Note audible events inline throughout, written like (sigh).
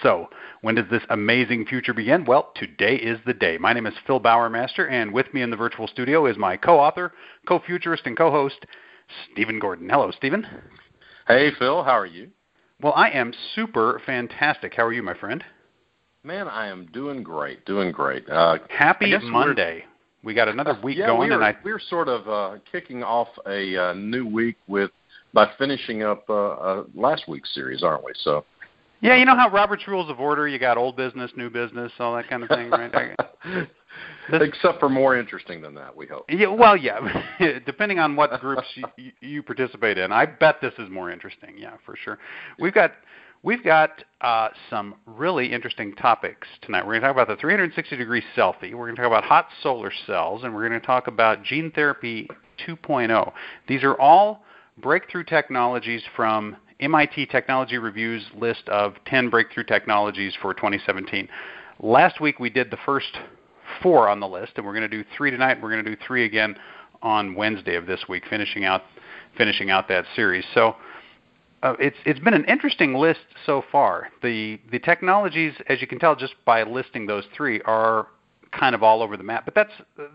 So, when does this amazing future begin? Well, today is the day. My name is Phil Bowermaster, and with me in the virtual studio is my co author, co futurist, and co host, Stephen Gordon. Hello, Stephen. Hey, Phil. How are you? Well, I am super fantastic. How are you, my friend? Man, I am doing great. Doing great. Uh, Happy Monday. We got another week yeah, going, we and I we're sort of uh, kicking off a uh, new week with by finishing up uh, uh, last week's series, aren't we? So yeah, you know how Robert's Rules of Order, you got old business, new business, all that kind of thing, right? (laughs) This, Except for more interesting than that, we hope. Yeah, well, yeah, (laughs) depending on what groups you, you participate in. I bet this is more interesting. Yeah, for sure. We've got we've got uh, some really interesting topics tonight. We're going to talk about the 360 degree selfie. We're going to talk about hot solar cells, and we're going to talk about gene therapy 2.0. These are all breakthrough technologies from MIT Technology Review's list of 10 breakthrough technologies for 2017. Last week we did the first four on the list, and we're going to do three tonight. We're going to do three again on Wednesday of this week, finishing out finishing out that series. So uh, it's it's been an interesting list so far. The the technologies, as you can tell just by listing those three, are kind of all over the map. But that's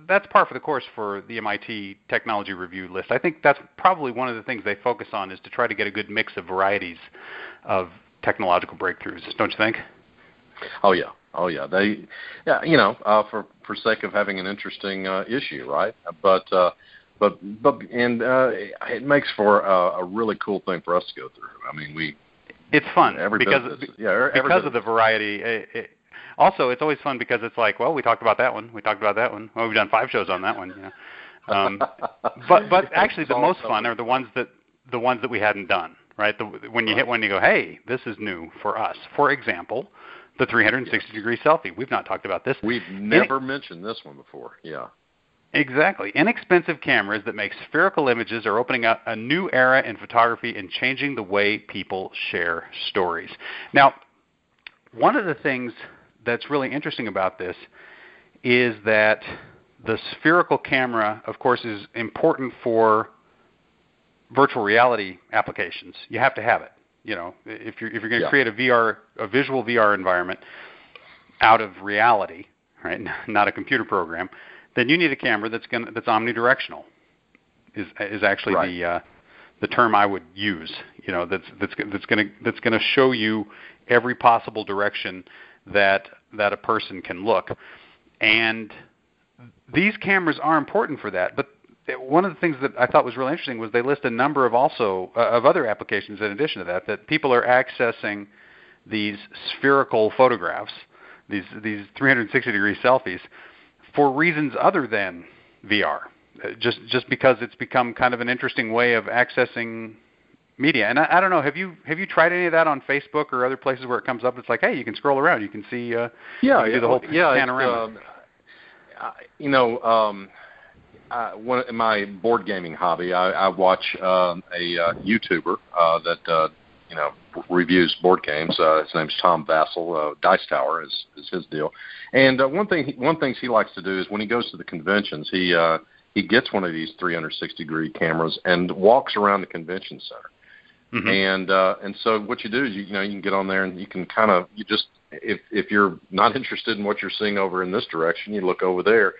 that's par for the course for the MIT Technology Review list. I think that's probably one of the things they focus on is to try to get a good mix of varieties of technological breakthroughs. Don't you think? Oh yeah, oh yeah. They, yeah, you know, uh, for for sake of having an interesting uh, issue, right? But uh, but but and uh, it makes for a, a really cool thing for us to go through. I mean, we. It's fun every because yeah, because of the variety. It, it, also, it's always fun because it's like, well, we talked about that one, we talked about that one. Well, we've done five shows on that one. You know. um, (laughs) but but actually, the most fun are the ones that the ones that we hadn't done. Right. The, when you hit one, you go, hey, this is new for us. For example, the 360 degree selfie. We've not talked about this. We've never mentioned this one before. Yeah. Exactly. Inexpensive cameras that make spherical images are opening up a new era in photography and changing the way people share stories. Now, one of the things that's really interesting about this is that the spherical camera, of course, is important for virtual reality applications. You have to have it. You know, if you're if you're going to Yeah. create a VR, a visual VR environment out of reality, right, (laughs) not a computer program, then you need a camera that's going that's omnidirectional. Is is actually Right. the uh, the term I would use. You know, that's that's that's going to that's going to show you every possible direction that that a person can look. And these cameras are important for that. But one of the things that I thought was really interesting was they list a number of also uh, of other applications in addition to that that people are accessing these spherical photographs, these these 360 degree selfies, for reasons other than VR. Uh, Just just because it's become kind of an interesting way of accessing media. And I, I don't know, have you have you tried any of that on Facebook or other places where it comes up? It's like, hey, you can scroll around, you can see uh, Yeah, you can yeah, do the whole yeah, panorama. um, I- you know, um, I, one in my board gaming hobby, I, I watch um, a uh, YouTuber uh, that uh, you know reviews board games. Uh, his name's Tom Vasel. Uh, Dice Tower is, is his deal. And uh, one thing, he, one things he likes to do is when he goes to the conventions, he uh, he gets one of these 360 degree cameras and walks around the convention center. Mhm. And uh, and so what you do is you, you know you can get on there and you can kind of you just if if you're not (laughs) interested in what you're seeing over in this direction, you look over there.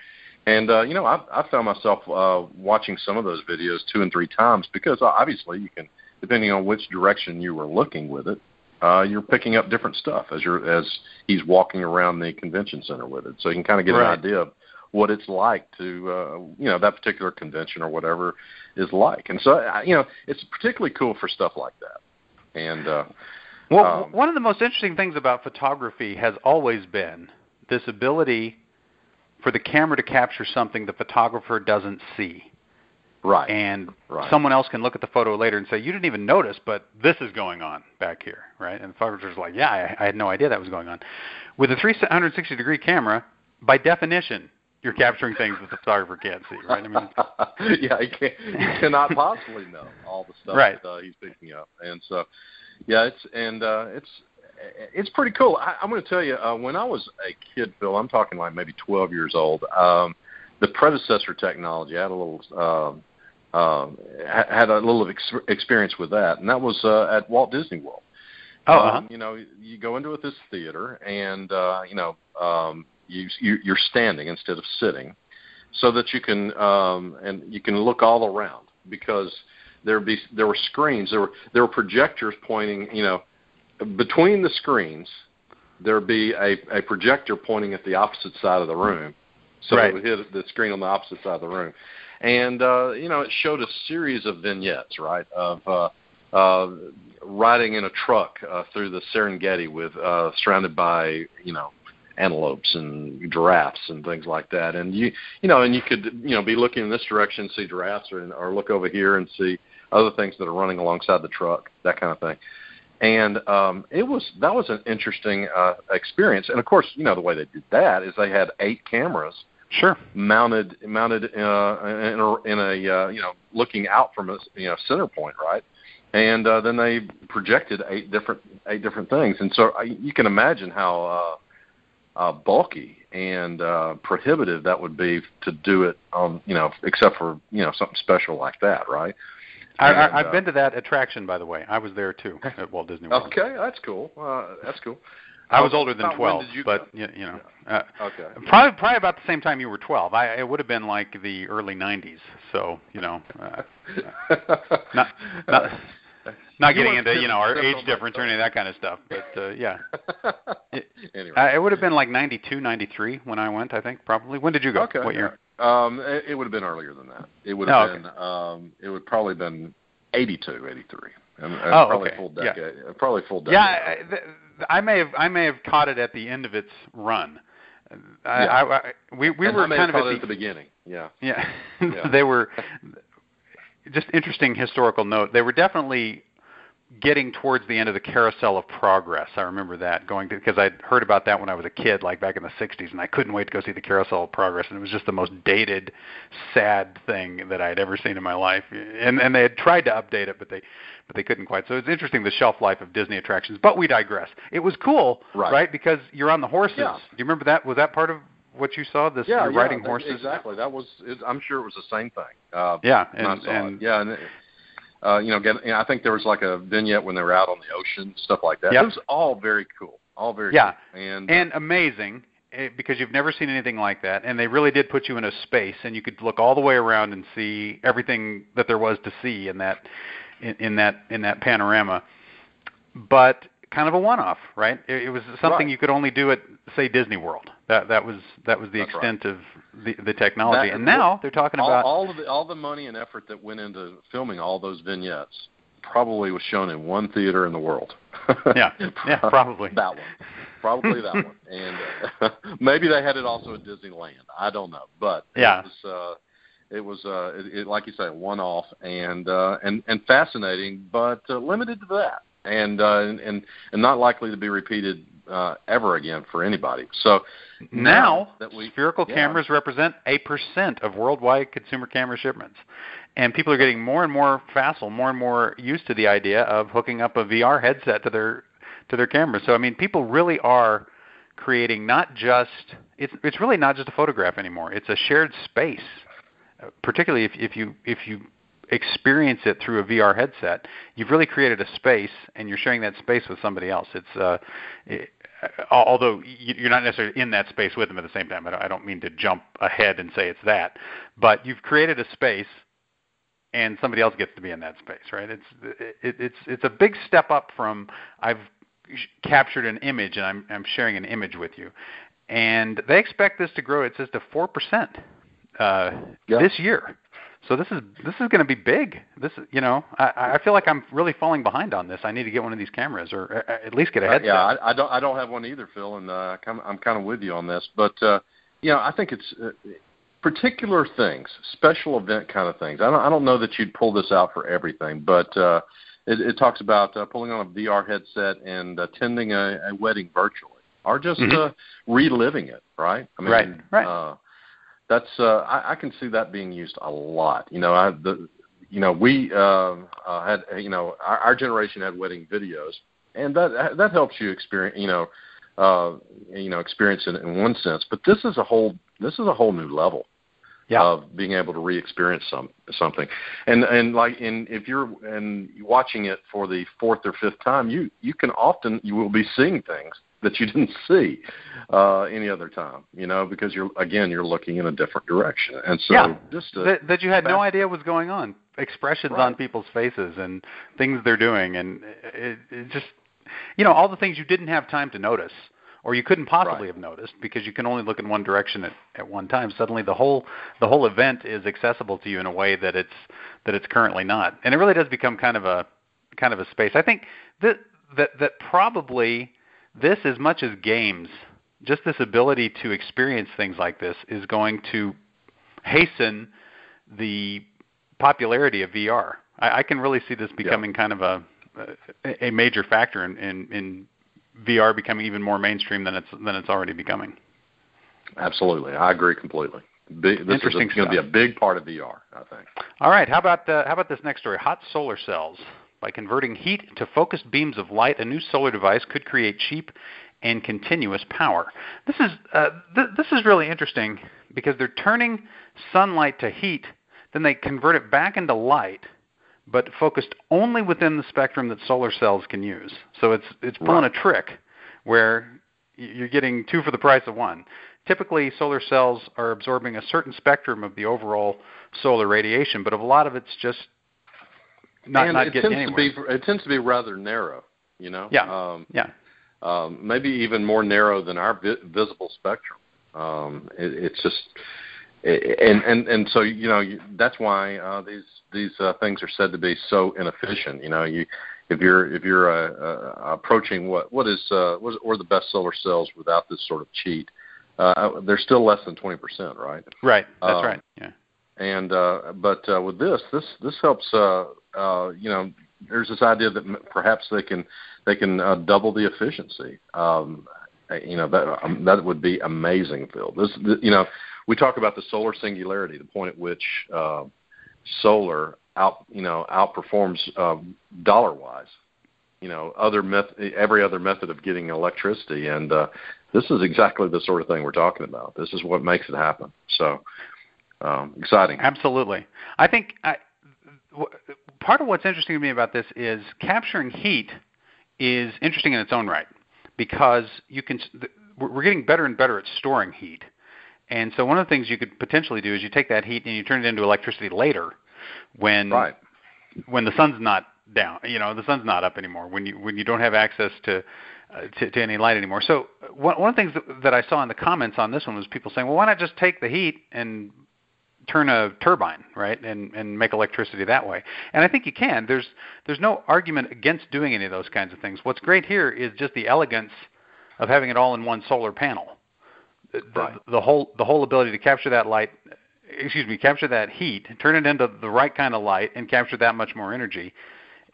And uh, you know I I found myself uh, watching some of those videos two and three times because obviously you can depending on which direction you were looking with it, uh, you're picking up different stuff as you're as he's walking around the convention center with it. So you can kind of get Right. an idea of what it's like to uh, you know that particular convention or whatever is like. And so I- you know it's particularly cool for stuff like that. And uh, Well, Um, one of the most interesting things about photography has always been this ability for the camera to capture something the photographer doesn't see. right, And Right. someone else can look at the photo later and say, You didn't even notice, but this is going on back here, right? And the photographer's like, Yeah, I, I had no idea that was going on. With a 360 degree camera, by definition, you're capturing things that the photographer can't see, right? I mean, (laughs) yeah, he can't, he cannot possibly know all the stuff right. that uh, he's picking up, and so yeah, it's and uh, it's it's pretty cool. I, I'm going to tell you, uh, when I was a kid, Phil, I'm talking like maybe 12 years old. Um, the predecessor technology, I had a little um, uh, had a little ex- experience with that, and that was uh, at Walt Disney World. Oh, uh-huh. um, you know, you go into this theater, and uh, you know, um, you, you you're standing instead of sitting, so that you can um, and you can look all around because there be there were screens, there were there were projectors pointing, you know, between the screens. There'd be a, a projector pointing at the opposite side of the room, so right. it would hit the screen on the opposite side of the room. And uh, you know, it showed a series of vignettes, right, of uh, uh, riding in a truck uh, through the Serengeti with uh, surrounded by you know antelopes and giraffes and things like that. And you you know, and you could you know be looking in this direction, and see giraffes, or, or look over here and see other things that are running alongside the truck, that kind of thing. And um, it was that was an interesting uh, experience. And of course, you know the way they did that is they had eight cameras Sure. Mounted, mounted uh, in a, in a uh, you know looking out from a you know center point, right? And uh, then they projected eight different eight different things, and so I, you can imagine how uh, bulky and uh, prohibitive that would be to do it on you know except for you know something special like that, right? I, I, I've uh, been to that attraction, by the way. I was there too at Walt Disney World. Okay, that's cool. Uh, that's cool. I was older than twelve, but you, you know, uh, okay. Probably probably about the same time you were twelve. I it would have been like the early '90s. So you know, uh, (laughs) not not not getting into you know our age difference or any of that kind of stuff. But uh, yeah, (laughs) it, anyway. uh, it would have been like '92, '93 when I went. I think probably. When did you go? Okay. What year? Um, it, it would have been earlier than that. It would have oh, been. Okay. Um, it would probably been 82, 83. And, and oh, probably okay. full decade. Yeah. Probably full decade. Yeah, I, I may have I may have caught it at the end of its run. I, yeah. I, I, we we and were kind of at, at the, the beginning. Yeah. Yeah, (laughs) yeah. they were just interesting historical note. They were definitely getting towards the end of the carousel of progress. I remember that going to because I'd heard about that when I was a kid, like back in the '60s, and I couldn't wait to go see the carousel of progress. And it was just the most dated, sad thing that I'd ever seen in my life. And and they had tried to update it, but they but they couldn't quite. So it's interesting the shelf life of Disney attractions. But we digress. It was cool, right? Because you're on the horses. Yeah. Do you remember that? Was that part of what you saw? This yeah, you're yeah, riding horses. Exactly. That was. It, I'm sure it was the same thing. Uh, yeah, and, and, yeah, and uh, you know, get, you know, I think there was like a vignette when they were out on the ocean, stuff like that. Yep. It was all very cool, all very yeah, cool. and and amazing eh, because you've never seen anything like that, and they really did put you in a space, and you could look all the way around and see everything that there was to see in that in, in that in that panorama. But kind of a one-off, right? It, it was something Right. you could only do at say Disney World. That that was that was the That's extent of the the technology. That- and now they're talking all, about all of the all the money and effort that went into filming all those vignettes probably was shown in one theater in the world. Yeah. (laughs) Yeah, probably. that one, probably that one, (laughs) and uh, (laughs) maybe they had it also at Disneyland. I don't know, but Yeah. it was. Uh, it was, uh, it, it, like you say, one off and uh, and and fascinating, but uh, limited to that, and uh, and and not likely to be repeated uh, ever again for anybody. So now that we spherical yeah. cameras represent a percent of worldwide consumer camera shipments and people are getting more and more facile more and more used to the idea of hooking up a vr headset to their to their camera so i mean people really are creating not just it's it's really not just a photograph anymore it's a shared space uh, particularly if if you if you experience it through a VR headset, you've really created a space, and you're sharing that space with somebody else. It's uh, it, although you're not necessarily in that space with them at the same time. I don't, I don't mean to jump ahead and say it's that, but you've created a space, and somebody else gets to be in that space, right? It's it, it's it's a big step up from I've captured an image and I'm I'm sharing an image with you, and they expect this to grow. It says to four percent uh, Yeah. this year. So this is this is going to be big. This you know I, I feel like I'm really falling behind on this. I need to get one of these cameras or uh, at least get a headset. Yeah, I, I don't. I don't have one either, Phil, and uh, I'm, I'm kind of with you on this. But uh, you know, I think it's uh, particular things, special event kind of things. I don't. I don't know that you'd pull this out for everything, but uh, it, it talks about uh, pulling on a VR headset and attending a, a wedding virtually, or just Mhm. uh, reliving it. Right. I mean, Right, right. Uh, that's uh, I, I can see that being used a lot. You know, I the you know we uh, uh, had you know our, our generation had wedding videos, and that that helps you experience you know uh, you know experience it in one sense. But this is a whole this is a whole new level yeah. of being able to re-experience some something, and and like in if you're and watching it for the fourth or fifth time, you you can often you will be seeing things that you didn't see uh, any other time, you know, because you're again you're looking in a different direction, and so yeah, just that, that you had no idea was going on, expressions right. on people's faces and things they're doing, and it, it just you know all the things you didn't have time to notice or you couldn't possibly right. have noticed because you can only look in one direction at, at one time. Suddenly, the whole the whole event is accessible to you in a way that it's that it's currently not, and it really does become kind of a kind of a space. I think that that that probably this as much as games, just this ability to experience things like this is going to hasten the popularity of VR. I, I can really see this becoming yeah. kind of a a major factor in, in, in VR becoming even more mainstream than it's than it's already becoming. Absolutely, I agree completely. Big, this Interesting is going to be a big part of VR, I think. All right, how about uh, how about this next story? Hot solar cells. By converting heat to focused beams of light, a new solar device could create cheap and continuous power. This is uh, th- this is really interesting because they're turning sunlight to heat, then they convert it back into light, but focused only within the spectrum that solar cells can use. So it's it's pulling right. a trick where you're getting two for the price of one. Typically, solar cells are absorbing a certain spectrum of the overall solar radiation, but a lot of it's just not, and not it getting tends anywhere. to be it tends to be rather narrow. You know. Yeah. Um, yeah. Um, maybe even more narrow than our vi- visible spectrum. Um, it, it's just, and and and so you know you, that's why uh, these these uh, things are said to be so inefficient. You know, you if you're if you're uh, uh, approaching what what is uh, what is, or the best solar cells without this sort of cheat, uh, they're still less than twenty percent, right? Right. That's Um, right. Yeah. And uh, but uh, with this, this this helps. Uh, uh, you know, there's this idea that perhaps they can they can uh, double the efficiency. Um, you know that um, that would be amazing, Phil. This, th- you know, we talk about the solar singularity, the point at which uh, solar out you know outperforms uh, dollar wise. You know, other every other method of getting electricity, and uh, this is exactly the sort of thing we're talking about. This is what makes it happen. So um, exciting. Absolutely. I think I, w- part of what's interesting to me about this is capturing heat is interesting in its own right because you can. We're getting better and better at storing heat, and so one of the things you could potentially do is you take that heat and you turn it into electricity later, when Right. when the sun's not down. You know, the sun's not up anymore. When you when you don't have access to uh, to, to any light anymore. So one one of the things that, that I saw in the comments on this one was people saying, well, why not just take the heat and turn a turbine, right, and and make electricity that way. And I think you can. There's there's no argument against doing any of those kinds of things. What's great here is just the elegance of having it all in one solar panel. The, Right. the, the whole the whole ability to capture that light, excuse me, capture that heat, turn it into the right kind of light, and capture that much more energy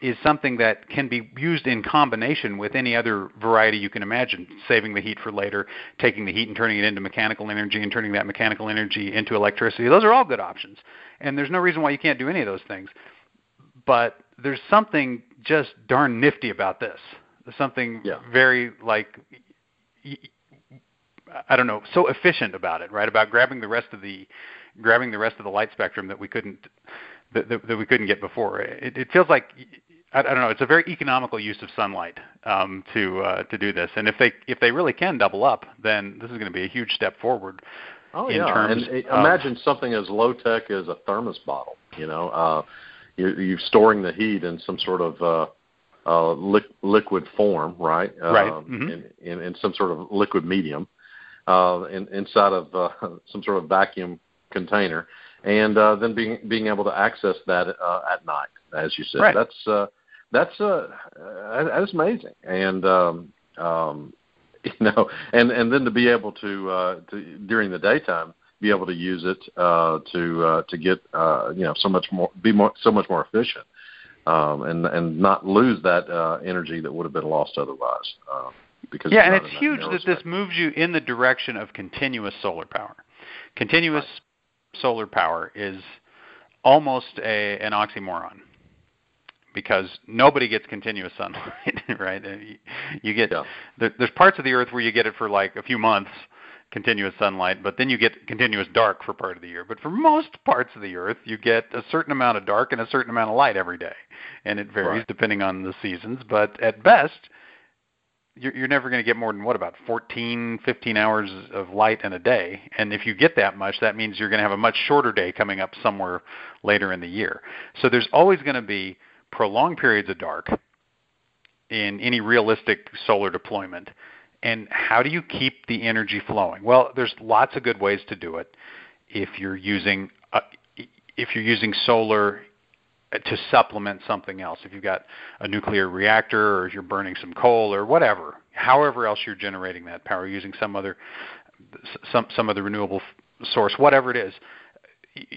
is something that can be used in combination with any other variety you can imagine, saving the heat for later, taking the heat and turning it into mechanical energy and turning that mechanical energy into electricity. Those are all good options. And there's no reason why you can't do any of those things. But there's something just darn nifty about this. There's something Yeah. very like I don't know, so efficient about it, right? About grabbing the rest of the grabbing the rest of the light spectrum that we couldn't that, that, that we couldn't get before. It, it feels like I, I don't know. It's a very economical use of sunlight um, to uh, to do this, and if they if they really can double up, then this is going to be a huge step forward. Oh in yeah, terms and uh, of- imagine something as low tech as a thermos bottle. You know, uh, you're, you're storing the heat in some sort of uh, uh, li- liquid form, right? Right. Um, Mhm. in, in, in some sort of liquid medium, uh, in, inside of uh, (laughs) some sort of vacuum container, and uh, then being being able to access that uh, at night, as you said. Right. That's uh, that's uh, uh, that's amazing, and um, um, (laughs) you know, and and then to be able to, uh, to during the daytime be able to use it uh, to uh, to get uh, you know so much more be more so much more efficient, um, and and not lose that uh, energy that would have been lost otherwise. Uh, because Yeah, and it's huge that this moves you in the direction of continuous solar power. continuous solar power is almost a, an oxymoron because nobody gets continuous sunlight, (laughs) right? You get yeah. there, there's parts of the earth where you get it for like a few months, continuous sunlight, but then you get continuous dark for part of the year. But for most parts of the earth, you get a certain amount of dark and a certain amount of light every day, and it varies right. depending on the seasons. But at best, you're, you're never going to get more than what about 14, 15 hours of light in a day. And if you get that much, that means you're going to have a much shorter day coming up somewhere later in the year. So there's always going to be prolonged periods of dark in any realistic solar deployment. And how do you keep the energy flowing? Well, there's lots of good ways to do it. If you're using uh, if you're using solar to supplement something else, if you've got a nuclear reactor or if you're burning some coal or whatever, however else you're generating that power using some other some some other renewable source, whatever it is,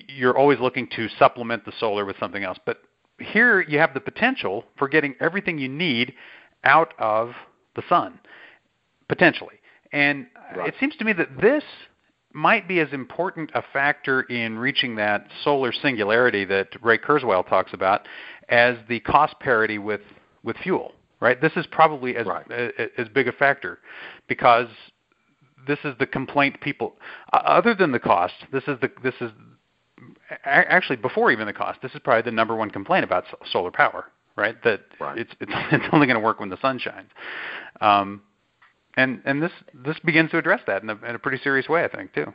you're always looking to supplement the solar with something else. But here you have the potential for getting everything you need out of the sun, potentially. And right. it seems to me that this might be as important a factor in reaching that solar singularity that Ray Kurzweil talks about as the cost parity with, with fuel. Right? This is probably as right. as big a factor because this is the complaint people other than the cost. This is the this is actually before even the cost, this is probably the number one complaint about solar power, right? That right. it's it's (laughs) it's only going to work when the sun shines. Um, and and this this begins to address that in a, in a pretty serious way, I think, too.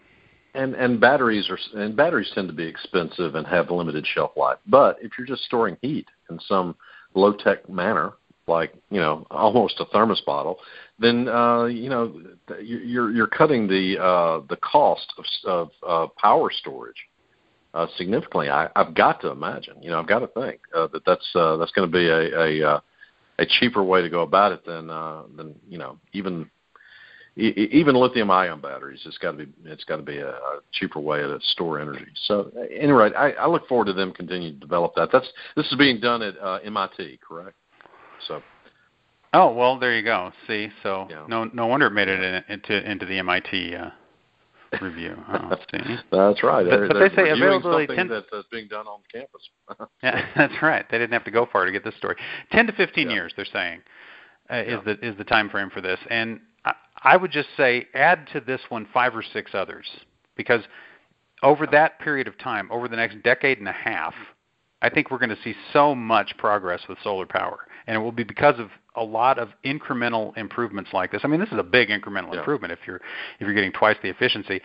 And and batteries are and batteries tend to be expensive and have limited shelf life. But if you're just storing heat in some low tech manner, like you know almost a thermos bottle, then uh, you know you're you're cutting the uh, the cost of, of uh, power storage uh, significantly. I, I've got to imagine, you know, I've got to think uh, that that's uh, that's going to be a a, uh, a cheaper way to go about it than uh, than you know even e- even lithium ion batteries. It's got to be it's got to be a, a cheaper way to store energy. So anyway, I, I look forward to them continuing to develop that. That's this is being done at uh, MIT, correct? So. Oh well, there you go. See, so yeah. no no wonder it made it in, into into the MIT uh, review. Oh, see. (laughs) that's right. But, but they say availability ten that, that's being done on campus. (laughs) yeah, that's right. They didn't have to go far to get this story. Ten to fifteen yeah. years, they're saying, uh, is the is the time frame for this. And I, I would just say add to this one five or six others because over that period of time, over the next decade and a half, I think we're going to see so much progress with solar power, and it will be because of a lot of incremental improvements like this. I mean, this is a big incremental yeah. improvement if you're if you're getting twice the efficiency,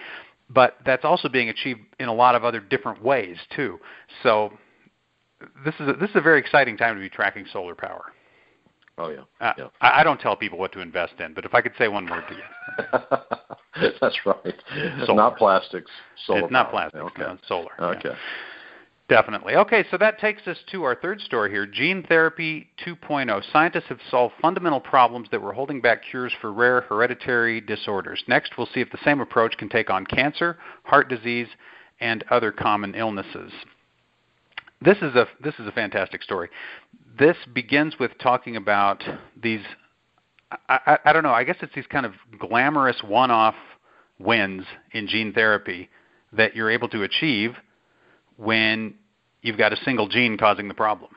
but that's also being achieved in a lot of other different ways too. So this is a, this is a very exciting time to be tracking solar power. Oh yeah. Uh, yeah. I, I don't tell people what to invest in, but if I could say one word to you. (laughs) That's right. Solar. Not plastics. Solar. It's not plastics. Okay. No, solar. Okay. Yeah. Definitely. Okay, so that takes us to our third story here Gene Therapy 2.0. Scientists have solved fundamental problems that were holding back cures for rare hereditary disorders. Next, we'll see if the same approach can take on cancer, heart disease, and other common illnesses. This is a this is a fantastic story. This begins with talking about these I, I, I don't know, I guess it's these kind of glamorous one-off wins in gene therapy that you're able to achieve when you've got a single gene causing the problem.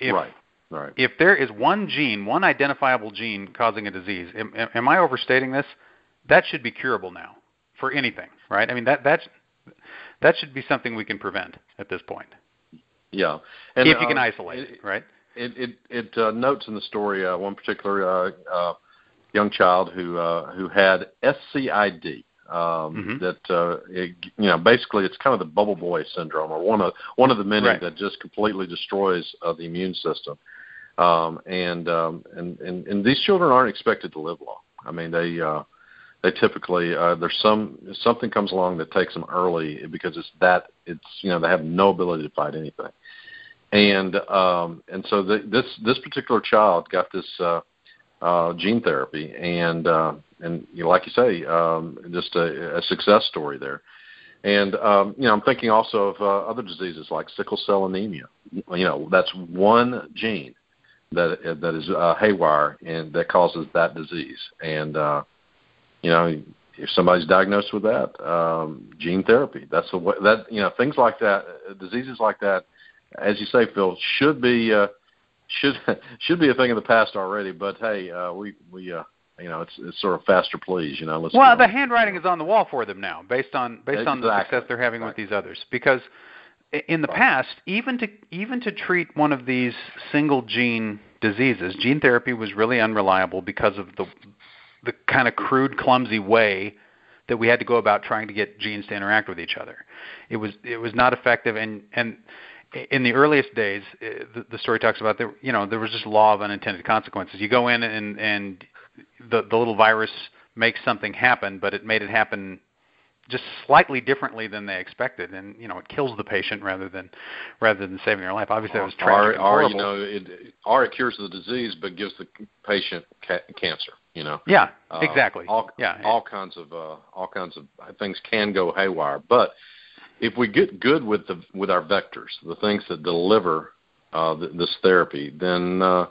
If, right. Right. If there is one gene, one identifiable gene causing a disease, am, am I overstating this? That should be curable now for anything, right? I mean that that's that should be something we can prevent at this point. Yeah, and, if you can uh, isolate it, right? It it, it uh, notes in the story uh, one particular uh, uh, young child who uh, who had SCID, um, mm-hmm. that uh, it, you know basically it's kind of the bubble boy syndrome or one of one of the many right. that just completely destroys uh, the immune system um, and, um, and and and these children aren't expected to live long I mean they uh, they typically uh, there's some something comes along that takes them early because it's that it's you know they have no ability to fight anything and um, and so the, this this particular child got this uh, uh, gene therapy, and uh, and you know, like you say, um, just a, a success story there. And um, you know, I'm thinking also of uh, other diseases like sickle cell anemia. You know, that's one gene that that is uh, haywire and that causes that disease. And uh, you know, if somebody's diagnosed with that, um, gene therapy. That's the way that you know things like that, uh, diseases like that, as you say, Phil, should be uh, should (laughs) should be a thing of the past already. But hey, uh, we we uh, you know it's it's sort of faster, please. You know, let's. Well, the handwriting is on the wall for them now, based on based exactly. on the success they're having right. with these others, because in the right. past, even to even to treat one of these single gene diseases, gene therapy was really unreliable because of the the kind of crude, clumsy way that we had to go about trying to get genes to interact with each other. It was it was not effective, and and in the earliest days, eh, the, the story talks about there you know there was just law of unintended consequences. You go in and and the the little virus makes something happen, but it made it happen just slightly differently than they expected, and you know it kills the patient rather than rather than saving their life. Obviously, that was tragic or, and or horrible. you know, it, or it cures the disease but gives the patient ca- cancer. You know, yeah, Uh, exactly. all, yeah, all kinds of uh, all kinds of things can go haywire. But if we get good with the with our vectors, the things that deliver uh, th- this therapy, then uh,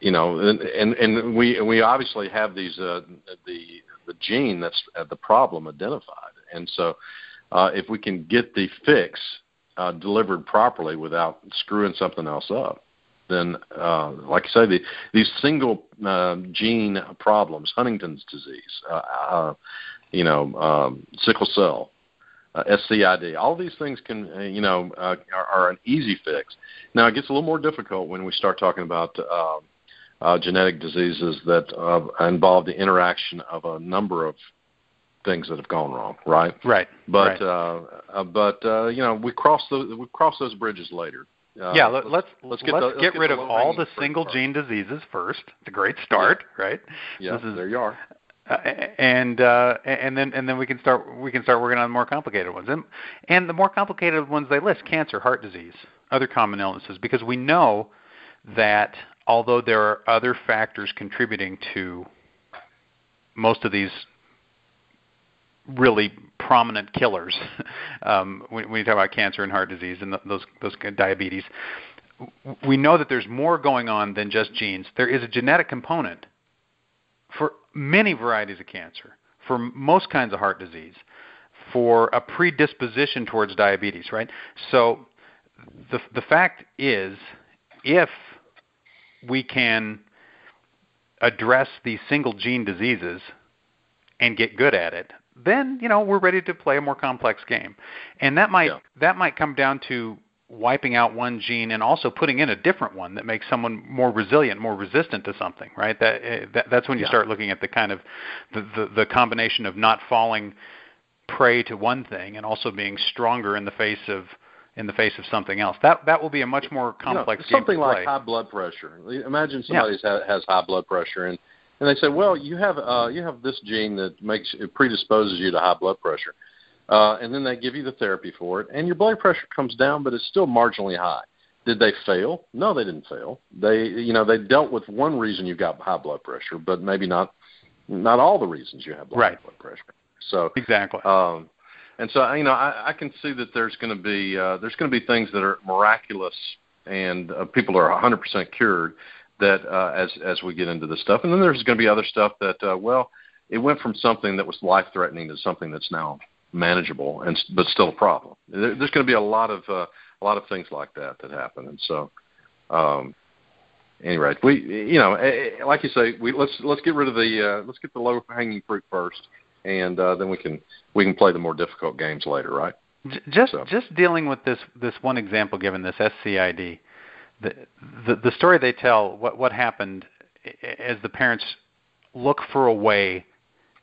you know, and, and and we we obviously have these uh, the the gene that's uh, the problem identified, and so uh, if we can get the fix uh, delivered properly without screwing something else up, then, uh, like I say, the, these single uh, gene problems, Huntington's disease, uh, uh, you know, um, sickle cell, uh, SCID, all these things can, uh, you know, uh, are, are an easy fix. Now, it gets a little more difficult when we start talking about uh, genetic diseases that uh, involve the interaction of a number of things that have gone wrong, right? right. But right. uh, uh, but uh, you know, we cross those we cross those bridges later. Uh, yeah, let, let's let's let's get let's get get rid of all the single gene diseases first. It's a great start, right? yeah, this is- there you are. Uh, and uh, and then and then we can start we can start working on the more complicated ones. And and the more complicated ones they list: cancer, heart disease, other common illnesses, because we know that although there are other factors contributing to most of these really prominent killers (laughs) um, when, when you talk about cancer and heart disease and th- those those diabetes. We know that there's more going on than just genes. There is a genetic component for many varieties of cancer, for most kinds of heart disease, for a predisposition towards diabetes, right? So the the fact is, if we can address these single gene diseases and get good at it, then you know we're ready to play a more complex game, and that might Yeah. that might come down to wiping out one gene and also putting in a different one that makes someone more resilient, more resistant to something, right? That, eh, that that's when you Yeah. start looking at the kind of the, the the combination of not falling prey to one thing and also being stronger in the face of in the face of something else. That that will be a much more complex you know, something like high blood pressure. Imagine somebody has has high blood pressure and and they say, well, you have uh, you have this gene that makes it predisposes you to high blood pressure, uh, and then they give you the therapy for it, and your blood pressure comes down, but it's still marginally high. Did they fail? No, they didn't fail. They you know they dealt with one reason you've got high blood pressure, but maybe not not all the reasons you have high Right. blood pressure. So exactly. um, and so you know, I, I can see that there's going to be uh, there's going to be things that are miraculous, and uh, people are 100% cured. That uh, as as we get into this stuff, and then there's going to be other stuff that uh, well, it went from something that was life threatening to something that's now manageable, and but still a problem. There, there's going to be a lot of uh, a lot of things like that that happen, and so. Um, Anyway, we you know, eh, eh, like you say, we let's let's get rid of the uh, let's get the low hanging fruit first, and uh, then we can we can play the more difficult games later, right? Just So- just dealing with this this one example given this SCID, the the, the story they tell what what happened as the parents look for a way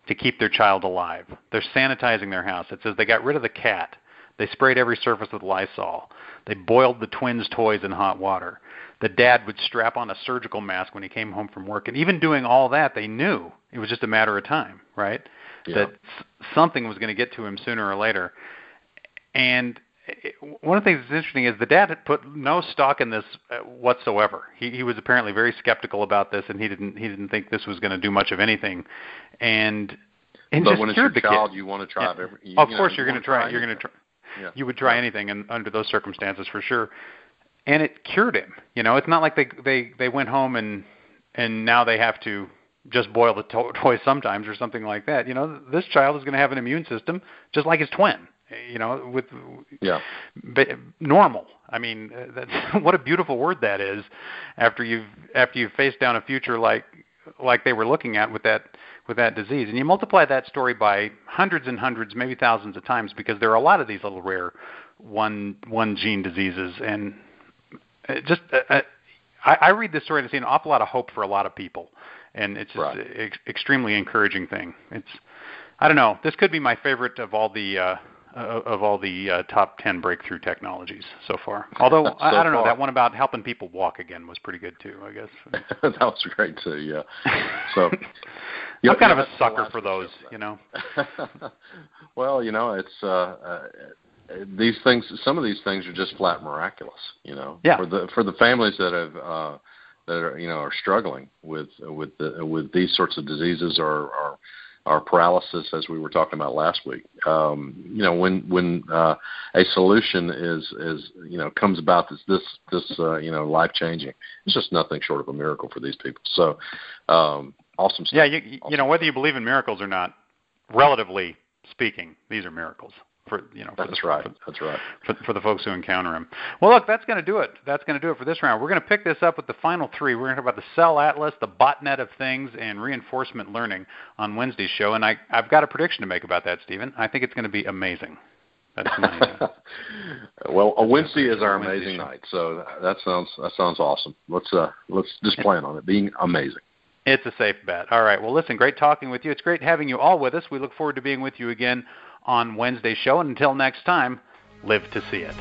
to keep their child alive. They're sanitizing their house. It says they got rid of the cat. They sprayed every surface with Lysol. They boiled the twins' toys in hot water. The dad would strap on a surgical mask when he came home from work. And even doing all that, they knew it was just a matter of time, right? Yeah. That something was going to get to him sooner or later. And one of the things that's interesting is the dad had put no stock in this uh, whatsoever. He, he was apparently very skeptical about this, and he didn't he didn't think this was going to do much of anything. And and but when it's your child, kid. you want to try Yeah. every. You, of you course, know, you're you going to wanna try. You're going to try. Yeah. You would try anything and under those circumstances for sure. And it cured him. You know, it's not like they they they went home and and now they have to just boil the to- (laughs) toys sometimes or something like that. You know, this child is going to have an immune system just like his twin. You know, with yeah, normal. I mean, (laughs) that's what a beautiful word that is. After you've after you've faced down a future like like they were looking at with that with that disease, and you multiply that story by hundreds and hundreds, maybe thousands of times, because there are a lot of these little rare one one gene diseases, and just uh, uh, I, I read this story and I see an awful lot of hope for a lot of people and it's just right. an ex- extremely encouraging thing. It's I don't know. This could be my favorite of all the uh, of all the uh, top ten breakthrough technologies so far. (laughs) Although so I, I don't know far. that one about helping people walk again was pretty good too. I guess (laughs) that was great too. Yeah. (laughs) So I'm kind of a sucker for those. You know. well, you know, it's uh, uh, these things. Some of these things are just flat miraculous. You know. Yeah. For the for the families that have. Uh, that are you know are struggling with with the, with these sorts of diseases or, or or paralysis as we were talking about last week. Um, you know when when uh, a solution is is you know comes about this this this uh, you know life changing. It's just nothing short of a miracle for these people. So um, awesome stuff. Yeah, you you awesome know whether you believe in miracles or not, relatively speaking, these are miracles for you know for That's the, right. For, That's right. for, for the folks who encounter him. Well, look, that's going to do it. That's going to do it for this round. We're going to pick this up with the final three. We're going to talk about the Cell Atlas, the botnet of things, and reinforcement learning on Wednesday's show. And I, I've got a prediction to make about that, Stephen. I think it's going to be amazing. That's my. (laughs) well, a Wednesday is our Wednesday amazing show. night, so that sounds that sounds awesome. Let's uh let's just plan on it being amazing. It's a safe bet. All right. Well, listen, great talking with you. It's great having you all with us. We look forward to being with you again on Wednesday's show. And until next time, live to see it.